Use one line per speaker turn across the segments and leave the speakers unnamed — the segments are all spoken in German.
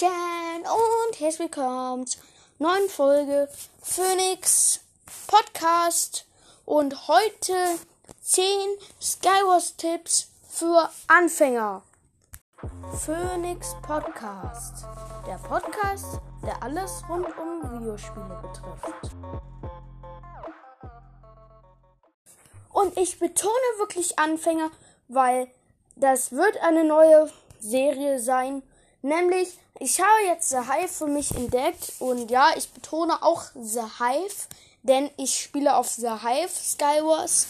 Hallöchen und herzlich willkommen zur neuen Folge Phoenix Podcast und heute 10 Skywars Tipps für Anfänger. Phoenix Podcast, der Podcast, der alles rund um Videospiele betrifft. Und ich betone wirklich Anfänger, weil das wird eine neue Serie sein Nämlich, ich habe jetzt The Hive für mich entdeckt und ja, ich betone auch The Hive, denn ich spiele auf The Hive Skywars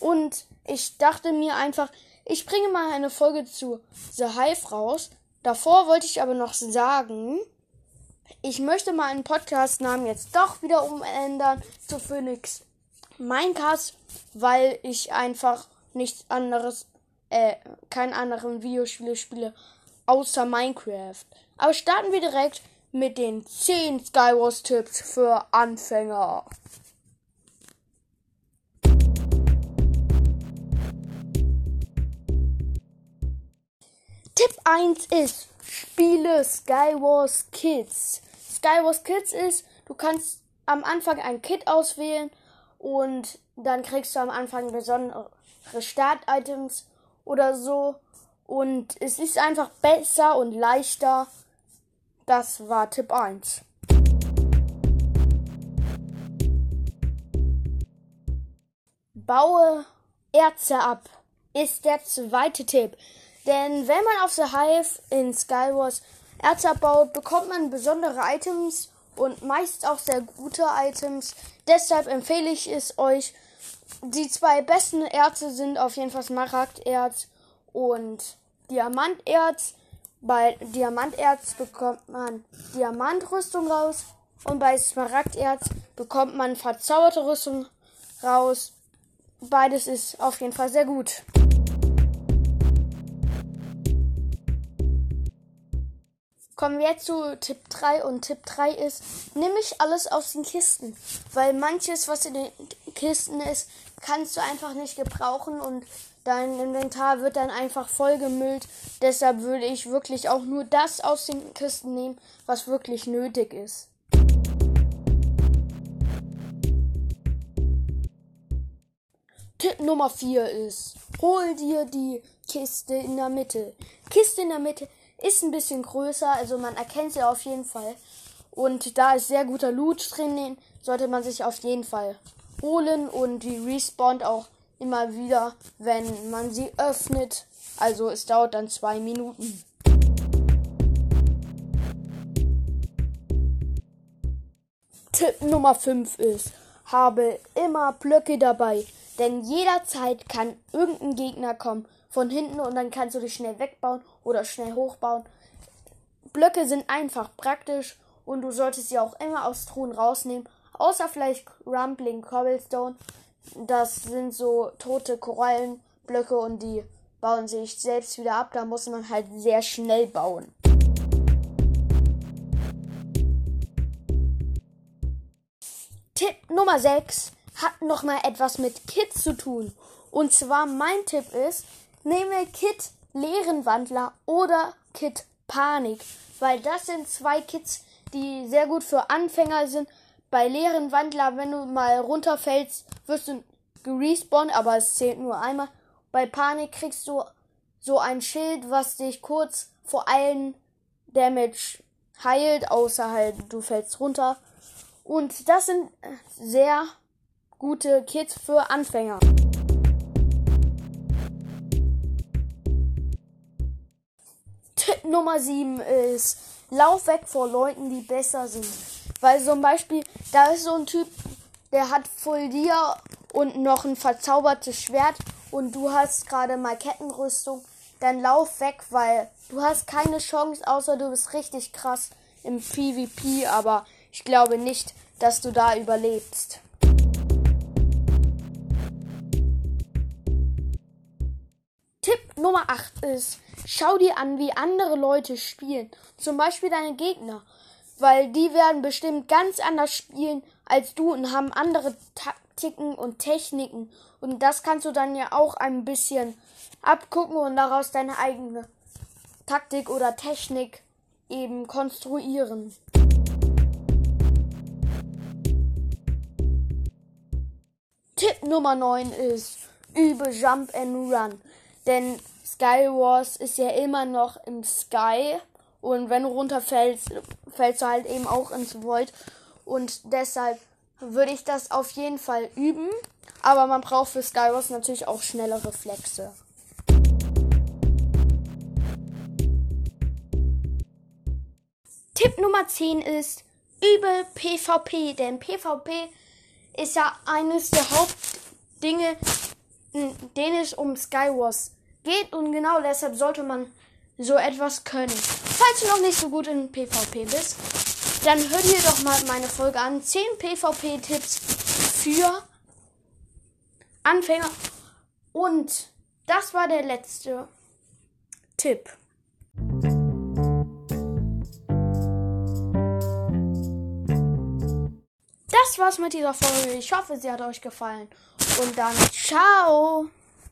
und ich dachte mir einfach, ich bringe mal eine Folge zu The Hive raus. Davor wollte ich aber noch sagen, ich möchte mal einen Podcast-Namen jetzt doch wieder umändern zu Phoenix Minecast, weil ich einfach nichts anderes, äh, keinen anderen Videospiele spiele außer Minecraft. Aber starten wir direkt mit den 10 Skywars Tipps für Anfänger. Tipp 1 ist, spiele Skywars Kids. Skywars Kids ist, du kannst am Anfang ein Kit auswählen und dann kriegst du am Anfang besondere Start-Items oder so. Und es ist einfach besser und leichter. Das war Tipp 1. Baue Erze ab ist der zweite Tipp. Denn wenn man auf The Hive in Skywars Erze abbaut, bekommt man besondere Items und meist auch sehr gute Items. Deshalb empfehle ich es euch. Die zwei besten Erze sind auf jeden Fall Smaragderz und Diamanterz. Bei Diamanterz bekommt man Diamantrüstung raus und bei Smaragderz bekommt man verzauberte Rüstung raus. Beides ist auf jeden Fall sehr gut. Kommen wir jetzt zu Tipp 3 und Tipp 3 ist, nimm ich alles aus den Kisten, weil manches, was in den Kisten ist, kannst du einfach nicht gebrauchen und Dein Inventar wird dann einfach vollgemüllt. Deshalb würde ich wirklich auch nur das aus den Kisten nehmen, was wirklich nötig ist. Tipp Nummer 4 ist, hol dir die Kiste in der Mitte. Kiste in der Mitte ist ein bisschen größer, also man erkennt sie auf jeden Fall. Und da ist sehr guter Loot drin, den sollte man sich auf jeden Fall holen und die respawnt auch immer wieder, wenn man sie öffnet. Also es dauert dann zwei Minuten. Tipp Nummer 5 ist, habe immer Blöcke dabei, denn jederzeit kann irgendein Gegner kommen von hinten und dann kannst du dich schnell wegbauen oder schnell hochbauen. Blöcke sind einfach praktisch und du solltest sie auch immer aus Truhen rausnehmen, außer vielleicht Rumbling Cobblestone das sind so tote Korallenblöcke und die bauen sich selbst wieder ab. Da muss man halt sehr schnell bauen. Tipp Nummer 6 hat nochmal etwas mit Kits zu tun. Und zwar mein Tipp ist, nehme Kit Leerenwandler oder Kit Panik. Weil das sind zwei Kits, die sehr gut für Anfänger sind, bei leeren Wandler, wenn du mal runterfällst, wirst du gerespawnt, aber es zählt nur einmal. Bei Panik kriegst du so ein Schild, was dich kurz vor allen Damage heilt, außer halt du fällst runter. Und das sind sehr gute Kits für Anfänger. Tipp Nummer 7 ist, lauf weg vor Leuten, die besser sind. Weil zum Beispiel, da ist so ein Typ, der hat voll dir und noch ein verzaubertes Schwert und du hast gerade mal Kettenrüstung, dann lauf weg, weil du hast keine Chance, außer du bist richtig krass im PvP, aber ich glaube nicht, dass du da überlebst. Tipp Nummer 8 ist, schau dir an, wie andere Leute spielen. Zum Beispiel deine Gegner weil die werden bestimmt ganz anders spielen als du und haben andere Taktiken und Techniken. Und das kannst du dann ja auch ein bisschen abgucken und daraus deine eigene Taktik oder Technik eben konstruieren. Tipp Nummer 9 ist, übe Jump and Run. Denn Skywars ist ja immer noch im Sky. Und wenn du runterfällst, fällst du halt eben auch ins Void. Und deshalb würde ich das auf jeden Fall üben. Aber man braucht für Skywars natürlich auch schnelle Reflexe. Tipp Nummer 10 ist, übe PvP. Denn PvP ist ja eines der Hauptdinge, in denen es um Skywars geht. Und genau deshalb sollte man so etwas können. Falls du noch nicht so gut in PvP bist, dann hör dir doch mal meine Folge an. 10 PvP-Tipps für Anfänger. Und das war der letzte Tipp. Das war's mit dieser Folge. Ich hoffe, sie hat euch gefallen. Und dann ciao.